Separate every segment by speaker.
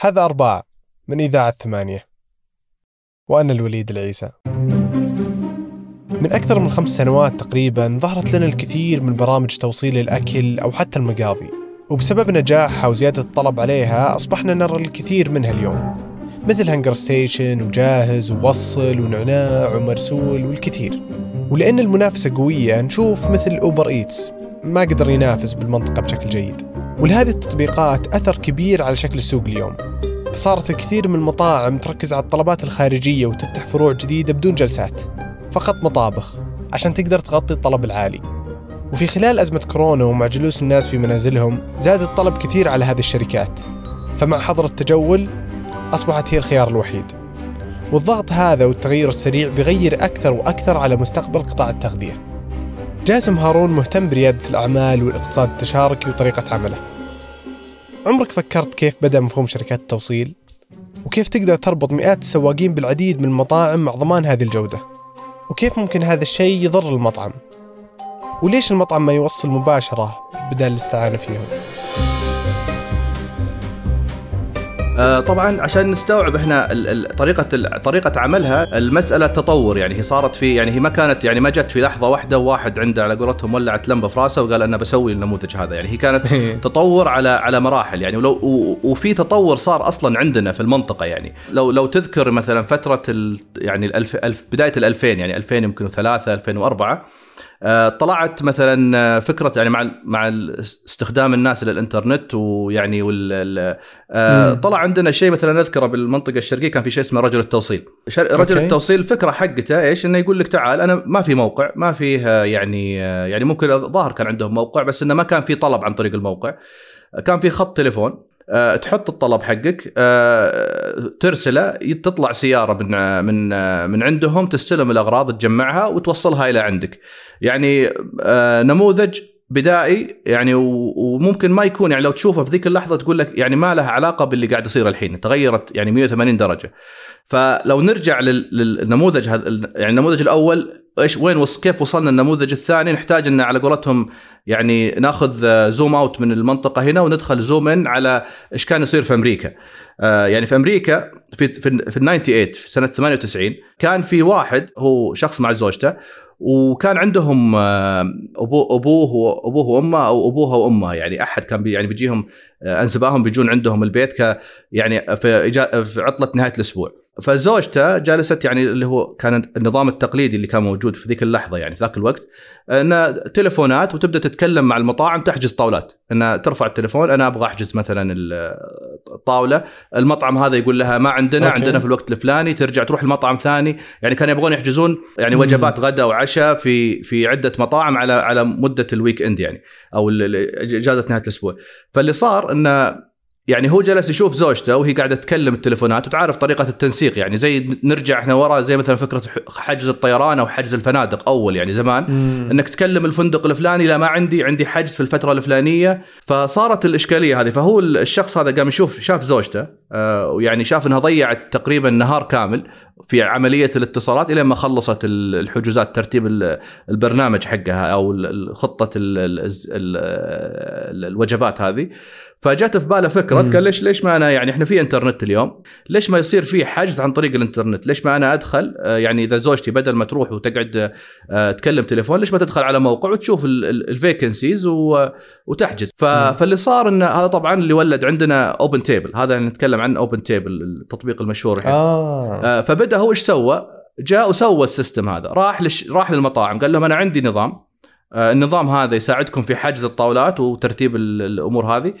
Speaker 1: هذا أرباع من إذاعة ثمانية. وأنا الوليد العيسى. من أكثر من خمس سنوات تقريبا ظهرت لنا الكثير من برامج توصيل الأكل أو حتى المقاضي. وبسبب نجاحها وزيادة الطلب عليها أصبحنا نرى الكثير منها اليوم. مثل هنجر ستيشن وجاهز ووصل ونعناع ومرسول والكثير. ولأن المنافسة قوية نشوف مثل أوبر إيتس. ما قدر ينافس بالمنطقة بشكل جيد. ولهذه التطبيقات أثر كبير على شكل السوق اليوم. فصارت الكثير من المطاعم تركز على الطلبات الخارجية وتفتح فروع جديدة بدون جلسات فقط مطابخ عشان تقدر تغطي الطلب العالي. وفي خلال أزمة كورونا ومع جلوس الناس في منازلهم زاد الطلب كثير على هذه الشركات. فمع حظر التجول أصبحت هي الخيار الوحيد. والضغط هذا والتغير السريع بيغير أكثر وأكثر على مستقبل قطاع التغذية. جاسم هارون مهتم بريادة الأعمال والاقتصاد التشاركي وطريقة عمله عمرك فكرت كيف بدأ مفهوم شركات التوصيل؟ وكيف تقدر تربط مئات السواقين بالعديد من المطاعم مع ضمان هذه الجودة؟ وكيف ممكن هذا الشيء يضر المطعم؟ وليش المطعم ما يوصل مباشرة بدل الاستعانة فيهم؟
Speaker 2: طبعا عشان نستوعب إحنا طريقة طريقة عملها المسألة تطور. يعني هي صارت في يعني هي ما كانت يعني ما جت في لحظة واحدة وواحد عنده على قولتهم ولعت لمبة في راسه وقال أنا بسوي النموذج هذا. يعني هي كانت تطور على على مراحل. يعني ولو وفي تطور صار أصلا عندنا في المنطقة. يعني لو لو تذكر مثلا فترة يعني الألف الف بداية ال2000 يعني 2000 يمكن 3 2004 آه، طلعت مثلا آه، فكرة يعني مع مع استخدام الناس للإنترنت ويعني وال آه، طلع عندنا شيء مثلا نذكره بالمنطقة الشرقية كان في شيء اسمه رجل التوصيل. رجل أوكي. التوصيل الفكرة حقته إيش؟ إنه يقول لك تعال أنا ما في موقع ما فيه يعني يعني ممكن الظاهر كان عندهم موقع بس إنه ما كان في طلب عن طريق الموقع. كان في خط تليفون. تحط الطلب حقك أه ترسله تطلع سيارة من من من عندهم تستلم الأغراض تجمعها وتوصلها إلى عندك. يعني نموذج بدائي يعني وممكن ما يكون يعني لو تشوفه في ذيك اللحظة تقول لك يعني ما له علاقة باللي قاعد يصير الحين تغيرت يعني 180 درجة. فلو نرجع للنموذج هذا يعني النموذج الأول إيش وين كيف وصلنا النموذج الثاني؟ نحتاج إن على قولتهم يعني ناخذ zoom out من المنطقة هنا وندخل zoom in على إيش كان يصير في أمريكا. آه يعني في أمريكا في في, في ال 98 في سنة 98 كان في واحد هو شخص مع زوجته وكان عندهم آه، أبوه أبوه وأمه أو أبوها وأمها يعني أحد كان بي يعني بيجيهم انسباهم بيجون عندهم البيت ك يعني في, في عطلة نهاية الأسبوع. فزوجته جالست يعني اللي هو كان النظام التقليدي اللي كان موجود في ذيك اللحظة يعني في ذاك الوقت إن تليفونات وتبدأ تتكلم مع المطاعم تحجز طاولات. إن ترفع التليفون أنا أبغى أحجز مثلا الطاوله المطعم هذا يقول لها ما عندنا okay. عندنا في الوقت الفلاني ترجع تروح المطعم ثاني. يعني كانوا يبغون يحجزون يعني وجبات غداء وعشاء في في عدة مطاعم على على مدة ال weekend يعني أو إجازة نهاية الأسبوع. فاللي صار انه يعني هو جلس يشوف زوجته وهي قاعدة تكلم التليفونات وتعرف طريقة التنسيق يعني زي نرجع إحنا ورا زي مثلا فكرة حجز الطيران أو حجز الفنادق أول يعني زمان مم. إنك تكلم الفندق الفلاني لا ما عندي عندي حجز في الفترة الفلانية فصارت الإشكالية هذه فهو الشخص هذا قام يشوف شاف زوجته آه ويعني شاف إنها ضيعت تقريبا نهار كامل في عملية الاتصالات إلى ما خلصت الحجوزات ترتيب البرنامج حقها أو خطة الوجبات هذه فجت في باله فكرة قال ليش ليش ما أنا يعني إحنا في إنترنت اليوم؟ ليش ما يصير في حجز عن طريق الإنترنت؟ ليش ما أنا أدخل؟ آه، يعني إذا زوجتي بدل ما تروح وتقعد آه، تكلم تليفون ليش ما تدخل على موقع وتشوف ال vacancies وتحجز؟ فاللي صار انه هذا طبعا اللي ولد عندنا OpenTable هذا نتكلم عن OpenTable التطبيق المشهور الحين. آه. آه فبدأ هو إيش سوى؟ جاء وسوى ال system هذا. راح لش... راح للمطاعم. قال لهم أنا عندي نظام. النظام هذا يساعدكم في حجز الطاولات وترتيب الأمور هذه.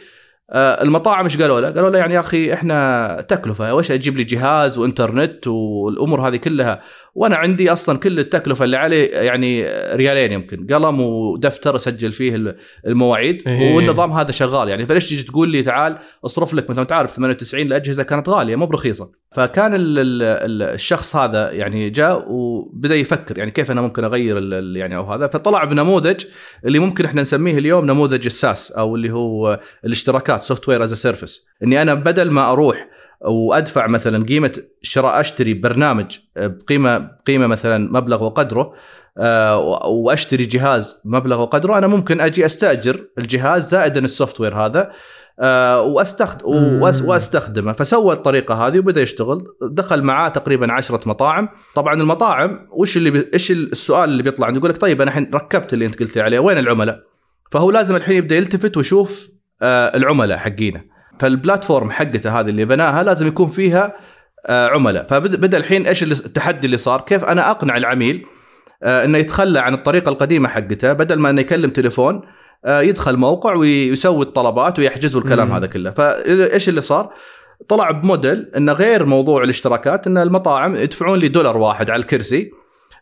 Speaker 2: المطاعم إيش قالوا له؟ قالوا له يعني يا أخي إحنا تكلفة وش أجيب لي جهاز وإنترنت والأمور هذه كلها وأنا عندي أصلا كل التكلفة اللي عليه يعني ريالين يمكن قلم ودفتر أسجل فيه المواعيد إيه. والنظام هذا شغال. يعني فليش تجي تقول لي تعال أصرف لك مثلا تعرف 98 الأجهزة كانت غالية مو برخيصة. فكان الشخص هذا يعني جاء وبدأ يفكر يعني كيف أنا ممكن أغير يعني أو هذا. فطلع بنموذج اللي ممكن إحنا نسميه اليوم نموذج ال SaaS أو اللي هو الاشتراكات software as service إني أنا بدل ما أروح وأدفع مثلا قيمة شراء أشتري برنامج بقيمة قيمه مثلا مبلغ وقدره آه، وأشتري جهاز مبلغ وقدره أنا ممكن أجي أستأجر الجهاز زائدا ال software هذا آه، واستخد وأس-
Speaker 1: مم.
Speaker 2: وأستخدمه. فسوى الطريقة هذه وبدأ يشتغل دخل معاه تقريبا عشرة مطاعم. طبعا المطاعم وش اللي بي... إيش السؤال اللي بيطلع؟ عنده يقول لك طيب أنا الحين ركبت اللي أنت قلت لي عليه وين العملاء؟ فهو لازم الحين يبدأ يلتفت ويشوف آه، العملاء حقينه. فالبلاتفورم حقته هذه اللي بناها لازم يكون فيها آه، عملاء. فبدا الحين إيش التحدي اللي صار؟ كيف أنا أقنع العميل آه، إنه يتخلى عن الطريقة القديمة حقته بدل ما إنه يكلم تليفون آه، يدخل موقع ويسوي الطلبات ويحجز الكلام
Speaker 1: مم.
Speaker 2: هذا كله. فإيش اللي صار؟ طلع بموديل إنه غير موضوع الاشتراكات إن المطاعم يدفعون لي دولار واحد على الكرسي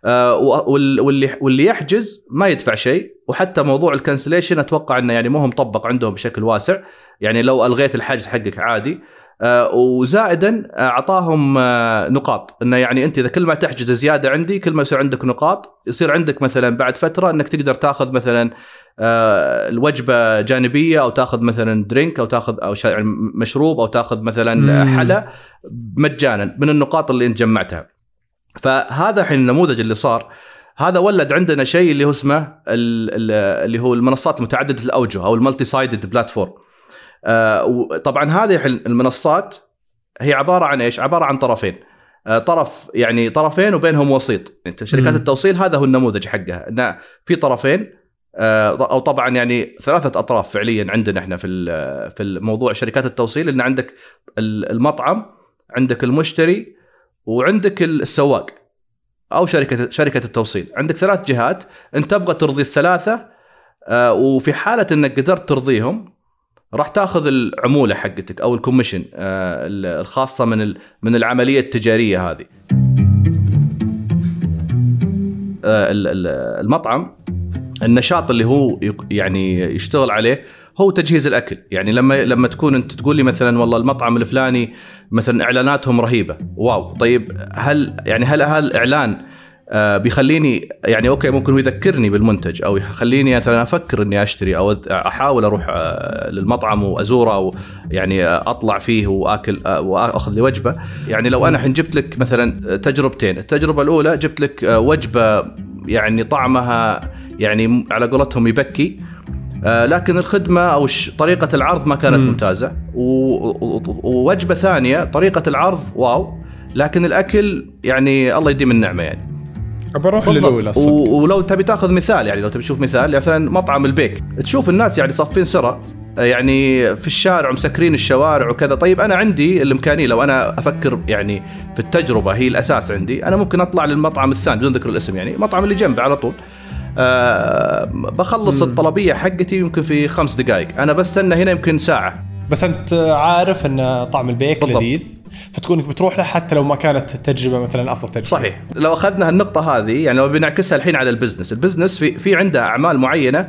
Speaker 2: واللي واللي يحجز ما يدفع شيء. وحتى موضوع الكنسليشن أتوقع إنه يعني مو هو مطبق عندهم بشكل واسع. يعني لو ألغيت الحجز حقك عادي. آه، وزائدا آه، أعطاهم آه، نقاط. إنه يعني أنت إذا كل ما تحجز زيادة عندي كل ما يصير عندك نقاط. يصير عندك مثلا بعد فترة إنك تقدر تأخذ مثلا آه، الوجبة جانبية أو تأخذ مثلا درينك أو تأخذ أو يعني مشروب أو تأخذ مثلا. حلا. مجانا من النقاط اللي أنت جمعتها. فهذا الحين النموذج اللي صار هذا ولد عندنا شيء اللي هو اسمه ال- ال- اللي هو المنصات متعدده الأوجه أو ال multi-sided platform طبعا هذه المنصات هي عبارة عن إيش؟ عبارة عن طرفين. آه، طرف يعني طرفين وبينهم وسيط. انت شركات. التوصيل هذا هو النموذج حقها. انه في طرفين آه، أو طبعا يعني ثلاثة أطراف فعليا عندنا إحنا في في الموضوع شركات التوصيل. إن عندك ال- المطعم عندك المشتري وعندك السواق أو شركه شركة التوصيل. عندك ثلاث جهات أنت تبغى ترضي الثلاثة آه، وفي حالة إنك قدرت ترضيهم راح تاخذ العمولة حقتك أو الكوميشن آه، الخاصة من من العملية التجارية هذه. آه، ال- ال- المطعم النشاط اللي هو يعني يشتغل عليه هو تجهيز الأكل. يعني لما لما تكون أنت تقول لي مثلا والله المطعم الفلاني مثلا إعلاناتهم رهيبة. wow. طيب هل يعني هل هل الإعلان آه بيخليني يعني okay ممكن هو يذكرني بالمنتج أو يخليني مثلا أفكر إني أشتري أو أحاول أروح آه للمطعم وأزوره أو يعني آه أطلع فيه وآكل آه وأخذ لي وجبة. يعني لو أنا الحين جبت لك مثلا تجربتين التجربة الأولى جبت لك آه وجبة يعني طعمها يعني على قولتهم يبكي لكن الخدمة أو طريقة العرض ما كانت
Speaker 1: مم.
Speaker 2: ممتازة. ووجبة ثانية طريقة العرض واو. لكن الأكل يعني الله يديم النعمة يعني.
Speaker 1: بروح.
Speaker 2: للأولى ولو تبي تاخذ مثال يعني لو تبي تشوف مثال مثلا مطعم البيك. تشوف الناس يعني صافين سرى يعني في الشارع ومسكرين الشوارع وكذا. طيب أنا عندي الإمكانية لو أنا أفكر يعني في التجربة هي الأساس عندي أنا ممكن أطلع للمطعم الثاني بدون ذكر الاسم يعني المطعم اللي جنبه على طول. بخلص
Speaker 1: مم.
Speaker 2: الطلبية حقتي يمكن في خمس دقائق أنا بستنى هنا يمكن ساعة.
Speaker 1: بس أنت عارف إن طعم البيك
Speaker 2: بالضبط.
Speaker 1: لذيذ فتكون بتروح له حتى لو ما كانت التجربه مثلا أفضل تجربة.
Speaker 2: صحيح. لو أخذنا النقطه هذه يعني لو بنعكسها الحين على ال business. ال business في في عنده أعمال معينة آه،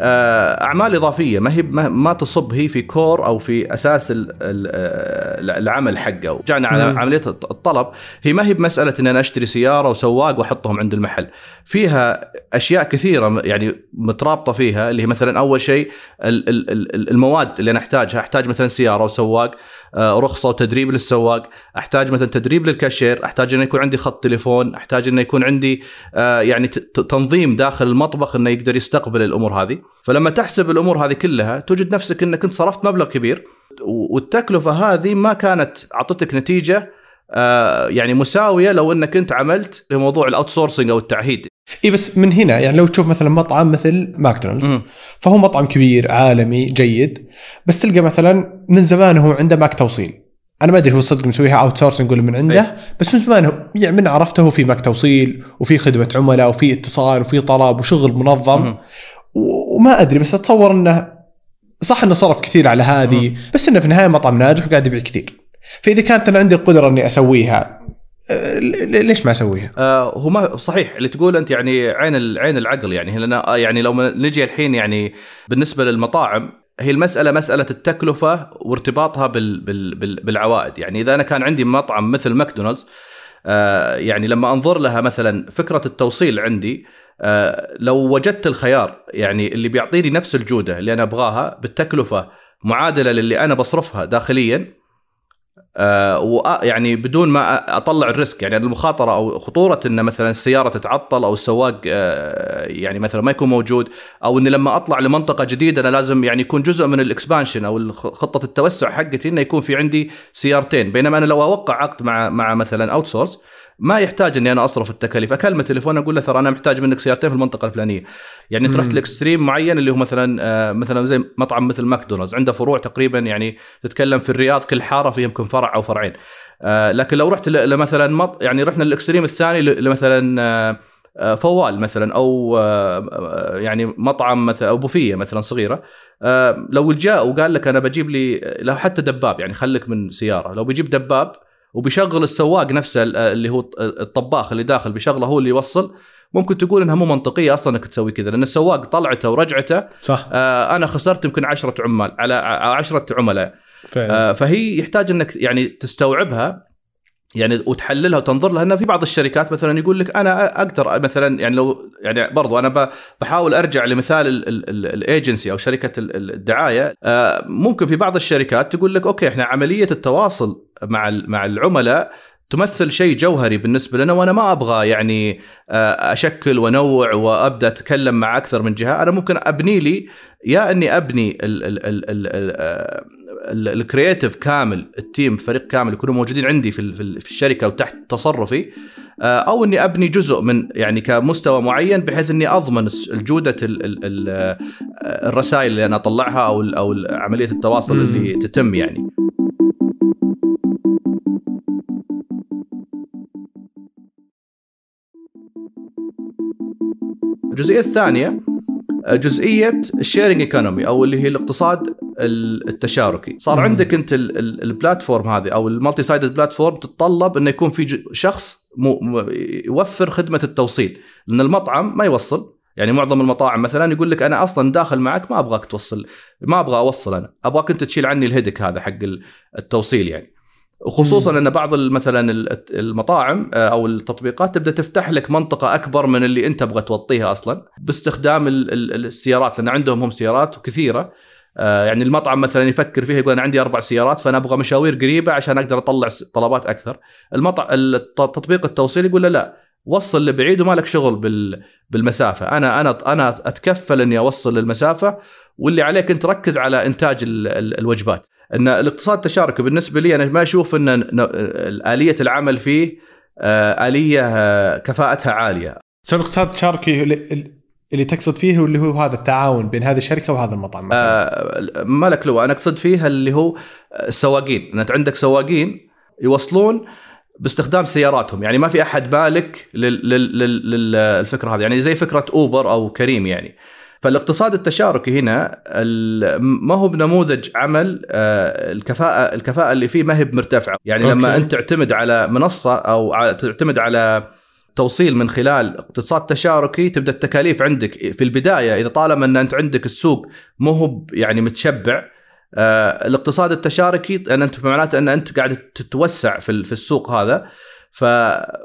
Speaker 2: أعمال إضافية. ما هي ما, تصب هي في كور أو في أساس ال- ال- آه، العمل حقه. رجعنا على
Speaker 1: مم.
Speaker 2: عملية الطلب. هي ما هي بمسألة إن أنا أشتري سيارة وسواق وأحطهم عند المحل. فيها أشياء كثيرة يعني مترابطة فيها اللي هي مثلا أول شيء ال- ال- ال- المواد اللي أنا أحتاجها. أحتاج مثلا سيارة وسواق آه، رخصة وتدريب للسواق. أحتاج مثلا تدريب للكاشير. أحتاج إنه يكون عندي خط تليفون. أحتاج إنه يكون عندي آه، يعني تنظيم داخل المطبخ إنه يقدر يستقبل الأمور هذه. فلما تحسب الأمور هذه كلها توجد نفسك إنك أنت صرفت مبلغ كبير والتكلفة هذه ما كانت أعطتك نتيجة آه، يعني مساوية لو إنك أنت عملت لموضوع ال outsourcing أو التعهيد
Speaker 1: اي بس من هنا يعني لو تشوف مثلا مطعم مثل ماكدونالدز. فهو مطعم كبير عالمي جيد بس تلقى مثلا من زمان هو عنده ماك توصيل أنا ما أدري هو صدق مسويها outsourcing ولا من عنده
Speaker 2: أي.
Speaker 1: بس من زمان يعني من عرفته هو في ماك توصيل وفي خدمة عملاء وفي اتصال وفي طلب وشغل منظم وما أدري بس أتصور إنه صح إنه صرف كثير على هذه بس إنه في النهاية مطعم ناجح وقاعد يبيع كثير. فإذا كانت أنا عندي القدرة إني أسويها آه، ليش ما أسويها؟
Speaker 2: آه هو ما صحيح اللي تقول أنت يعني عين عين العقل يعني لنا يعني لو نجي الحين يعني بالنسبة للمطاعم هي المسألة مسألة التكلفة وارتباطها بال بال بال بالعوائد. يعني إذا أنا كان عندي مطعم مثل ماكدونالدز آه يعني لما أنظر لها مثلا فكرة التوصيل عندي آه لو وجدت الخيار يعني اللي بيعطيني نفس الجودة اللي أنا أبغاها بالتكلفة معادلة للي أنا بصرفها داخليا آه يعني بدون ما أطلع ال risk. يعني المخاطرة أو خطورة إن مثلا السيارة تتعطل أو السواق آه يعني مثلا ما يكون موجود أو إني لما أطلع لمنطقة جديدة أنا لازم يعني يكون جزء من ال expansion أو خطة التوسع حقتي إنه يكون في عندي سيارتين. بينما أنا لو أوقع عقد مع مع مثلا outsource ما يحتاج إني أنا أصرف التكاليف. أكلمه تليفون أقول له ترى أنا محتاج منك سيارتين في المنطقة الفلانية. يعني انت رحت ل extreme معين اللي هو مثلا آه مثلا زي مطعم مثل ماكدونالدز. عنده فروع تقريبا يعني تتكلم في الرياض كل حارة فيها يمكن فرع أو فرعين. آه لكن لو رحت لمثلا. يعني رحنا لل extreme الثاني لمثلا آه, فوال مثلا أو يعني مطعم مثلا أو بوفيه مثلا صغيرة. لو جاء وقال لك أنا بجيب لي لو حتى دباب يعني خليك من سيارة. لو بيجيب دباب وبيشغل السواق نفسه اللي هو الطباخ اللي داخل بيشغله هو اللي يوصل. ممكن تقول إنها مو منطقية أصلا إنك تسوي كذا لأن السواق طلعته ورجعته.
Speaker 1: صح.
Speaker 2: آه أنا خسرت يمكن 10 عمال على 10 عملاء. آه فهي يحتاج إنك يعني تستوعبها يعني وتحللها وتنظر لها. انه في بعض الشركات مثلا يقول لك أنا أقدر مثلا يعني لو يعني برضو أنا بحاول أرجع لمثال الإيجنسي أو شركة الدعاية. آه، ممكن في بعض الشركات تقول لك أوكي إحنا عملية التواصل مع مع العملاء تمثل شيء جوهري بالنسبة لنا وأنا ما أبغى يعني آه، أشكل وأنوع وأبدأ أتكلم مع أكثر من جهة أنا ممكن أبني لي يا أني أبني ال creative كامل ال team فريق كامل يكونوا موجودين عندي في في الشركة وتحت تصرفي آه، أو أني أبني جزء من يعني كمستوى معين بحيث أني أضمن الجودة الرسائل اللي أنا أطلعها أو أو عملية التواصل اللي تتم يعني. الجزئية الثانية جزئية ال sharing economy أو اللي هي الاقتصاد التشاركي. صار عندك أنت ال platform هذه أو ال multi-sided platform تتطلب إنه يكون في شخص يوفر خدمة التوصيل. لأن المطعم ما يوصل. يعني معظم المطاعم مثلا يقول لك أنا أصلا داخل معك ما أبغاك توصل ما أبغى أوصل أنا. أبغاك أنت تشيل عني ال headache هذا حق التوصيل يعني. وخصوصا أن بعض مثلا المطاعم آه، أو التطبيقات تبدأ تفتح لك منطقة أكبر من اللي أنت تبغى توطيها أصلا باستخدام السيارات لأن عندهم هم سيارات كثيرة. آه، يعني المطعم مثلا يفكر فيها يقول أنا عندي أربع سيارات فأنا أبغى مشاوير قريبة عشان أقدر أطلع طلبات أكثر. المطعم التطبيق التوصيل يقول له لا وصل لبعيد وما لك شغل بالمسافة. أنا أنا أنا أتكفل إني أوصل للمسافة واللي عليك أنت ركز على إنتاج الوجبات. إن الاقتصاد التشاركي بالنسبة لي أنا ما أشوف إن آلية العمل فيه آه، آلية آه، كفاءتها عالية.
Speaker 1: الاقتصاد التشاركي اللي تقصد فيه اللي هو هذا التعاون بين هذه الشركة وهذا المطعم
Speaker 2: مثلا. آه ما لك لو. أنا أقصد فيها اللي هو السواقين. أنت عندك سواقين يوصلون باستخدام سياراتهم. يعني ما في أحد بالك للفكره هذه. يعني زي فكرة أوبر أو كريم يعني. فالاقتصاد التشاركي هنا ما هو بنموذج عمل آه، الكفاءة الكفاءة اللي فيه ما هي مرتفعه يعني أوكي. لما أنت تعتمد على منصة أو تعتمد على توصيل من خلال اقتصاد تشاركي تبدأ التكاليف عندك. في البداية إذا طالما أن أنت عندك السوق مو هو يعني متشبع آه الاقتصاد التشاركي أن أنت معناته أن أنت قاعد تتوسع في في السوق هذا.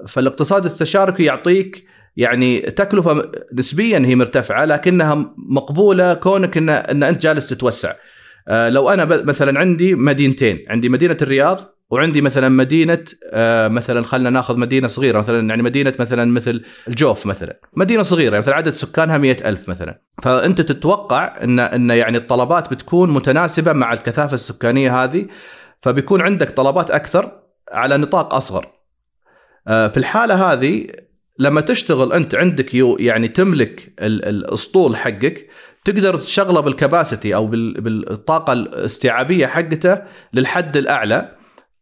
Speaker 2: فالاقتصاد التشاركي يعطيك يعني تكلفة نسبيا هي مرتفعة لكنها مقبولة كونك ان إن أنت جالس تتوسع. آه لو أنا مثلا عندي مدينتين، عندي مدينة الرياض وعندي مثلا مدينة آه مثلا خلينا ناخذ مدينة صغيرة مثلا يعني مدينة مثلا مثل الجوف مثلا. مدينة صغيرة مثلا عدد سكانها مئة ألف مثلا. فأنت تتوقع ان إن يعني الطلبات بتكون متناسبة مع الكثافة السكانية هذه فبيكون عندك طلبات أكثر على نطاق أصغر. آه في الحالة هذه لما تشتغل أنت عندك you يعني تملك الأسطول حقك تقدر تشغله بال capacity أو بالطاقة الاستيعابية حقته للحد الأعلى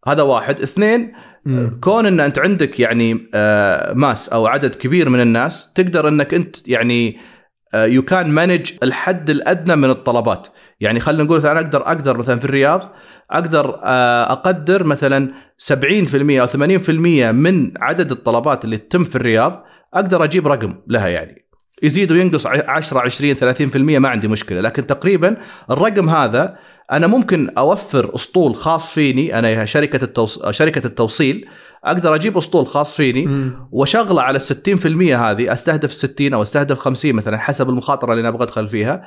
Speaker 2: هذا واحد اثنين مم. كون إن أنت عندك يعني آه mass أو عدد كبير من الناس تقدر إنك أنت يعني you can manage الحد الأدنى من الطلبات. يعني خلينا نقول أنا أقدر أقدر مثلا في الرياض أقدر آه أقدر مثلا 70% أو 80% من عدد الطلبات اللي تتم في الرياض أقدر أجيب رقم لها يعني. يزيد وينقص 10 20 30% ما عندي مشكلة. لكن تقريبا الرقم هذا أنا ممكن أوفر أسطول خاص فيني أنا شركة التوص... شركة التوصيل أقدر أجيب أسطول خاص فيني واشغله على ال 60% هذه أستهدف 60 أو أستهدف 50 مثلا حسب المخاطرة اللي أنا أبغى أدخل فيها.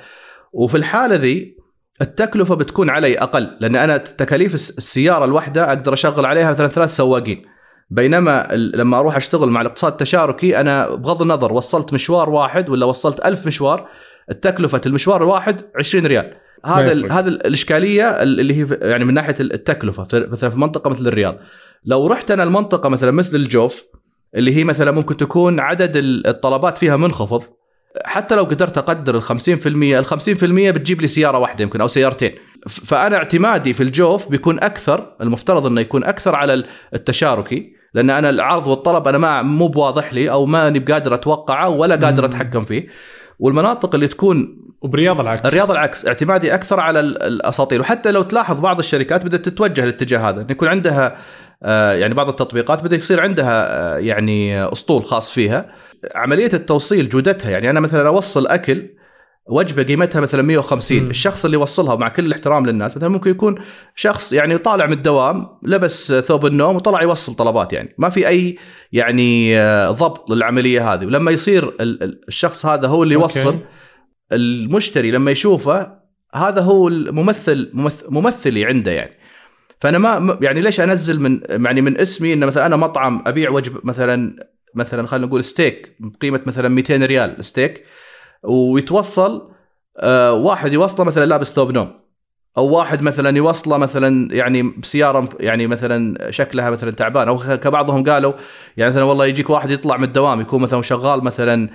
Speaker 2: وفي الحالة ذي التكلفة بتكون علي أقل لأن أنا تكاليف السيارة الواحدة أقدر أشغل عليها مثلا ثلاث سواقين. بينما لما أروح أشتغل مع الاقتصاد التشاركي أنا بغض النظر وصلت مشوار واحد ولا وصلت ألف مشوار التكلفة المشوار الواحد 20 ريال. هذا هذا الإشكالية اللي هي يعني من ناحية التكلفة مثلا في منطقة مثل الرياض. لو رحت أنا المنطقة مثلا مثل الجوف اللي هي مثلا ممكن تكون عدد الطلبات فيها منخفض حتى لو قدرت أقدر ال 50% ال 50% بتجيب لي سيارة واحدة يمكن أو سيارتين. فأنا اعتمادي في الجوف بيكون أكثر المفترض إنه يكون أكثر على التشاركي لأن أنا العرض والطلب أنا ما مو بواضح لي أو ماني بقادر أتوقعه ولا قادر أتحكم فيه. والمناطق اللي تكون
Speaker 1: وبرياض العكس.
Speaker 2: الرياض العكس اعتمادي أكثر على الاساطيل وحتى لو تلاحظ بعض الشركات بدأت تتوجه للاتجاه هذا يكون عندها آه، يعني بعض التطبيقات بدأ يصير عندها آه، يعني أسطول خاص فيها. عملية التوصيل جودتها يعني أنا مثلا أوصل أكل وجبة قيمتها مثلا 150 م. الشخص اللي يوصلها مع كل الاحترام للناس مثلا ممكن يكون شخص يعني طالع من الدوام لبس ثوب النوم وطلع يوصل طلبات يعني. ما في أي يعني آه، ضبط للعملية هذه. ولما يصير الشخص هذا هو اللي يوصل المشتري لما يشوفه هذا هو الممثل ممثلي عنده يعني. فأنا ما يعني ليش أنزل من يعني من اسمي؟ إن مثلا أنا مطعم أبيع وجبة مثلا مثلا خلينا نقول ستيك بقيمة مثلا 200 ريال ستيك. ويتوصل آه واحد يوصله مثلا لابس ثوب نوم أو واحد مثلا يوصله مثلا يعني بسيارة يعني مثلا شكلها مثلا تعبان أو كبعضهم قالوا يعني مثلا والله يجيك واحد يطلع من الدوام يكون مثلا شغال مثلا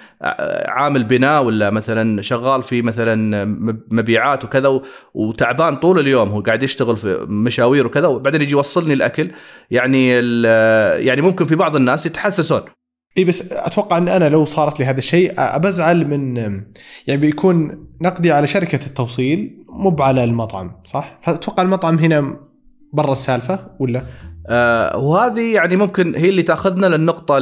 Speaker 2: عامل بناء ولا مثلا شغال في مثلا مبيعات وكذا وتعبان طول اليوم هو قاعد يشتغل في مشاوير وكذا وبعدين يجي يوصلني الأكل. يعني يعني ممكن في بعض الناس يتحسسون.
Speaker 1: اي بس أتوقع إن أنا لو صارت لي هذا الشيء أبزعل من يعني بيكون نقدي على شركة التوصيل مو على المطعم صح؟ فأتوقع المطعم هنا برا السالفة ولا؟
Speaker 2: آه وهذه يعني ممكن هي اللي تأخذنا للنقطة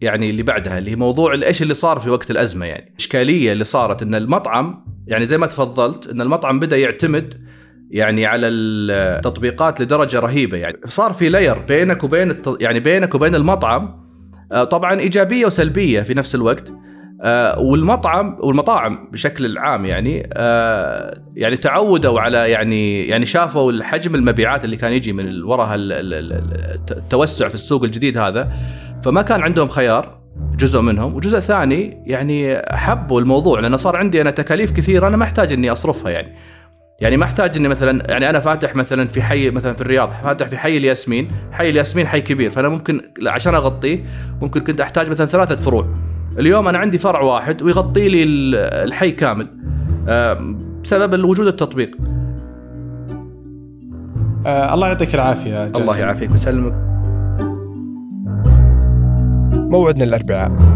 Speaker 2: يعني اللي بعدها اللي هي موضوع إيش اللي صار في وقت الأزمة يعني الاشكاليه اللي صارت إن المطعم يعني زي ما تفضلت إن المطعم بدأ يعتمد يعني على التطبيقات لدرجة رهيبة يعني صار في لاير بينك وبين الت... يعني بينك وبين المطعم طبعا إيجابية وسلبية في نفس الوقت. آه، والمطعم والمطاعم بشكل عام يعني آه، يعني تعودوا على يعني يعني شافوا الحجم المبيعات اللي كان يجي من وراء التوسع في السوق الجديد هذا. فما كان عندهم خيار جزء منهم. وجزء ثاني يعني حبوا الموضوع لأنه صار عندي أنا تكاليف كثيرة أنا ما أحتاج إني أصرفها يعني. يعني ما احتاج إني مثلا يعني أنا فاتح مثلا في حي مثلا في الرياض فاتح في حي الياسمين حي الياسمين حي كبير فأنا ممكن عشان أغطيه ممكن كنت أحتاج مثلا ثلاثة فروع. اليوم أنا عندي فرع واحد ويغطي لي الحي كامل بسبب وجود التطبيق.
Speaker 1: آه الله يعطيك العافية
Speaker 2: جاسم. الله يعافيك ويسلمك.
Speaker 1: موعدنا الأربعاء.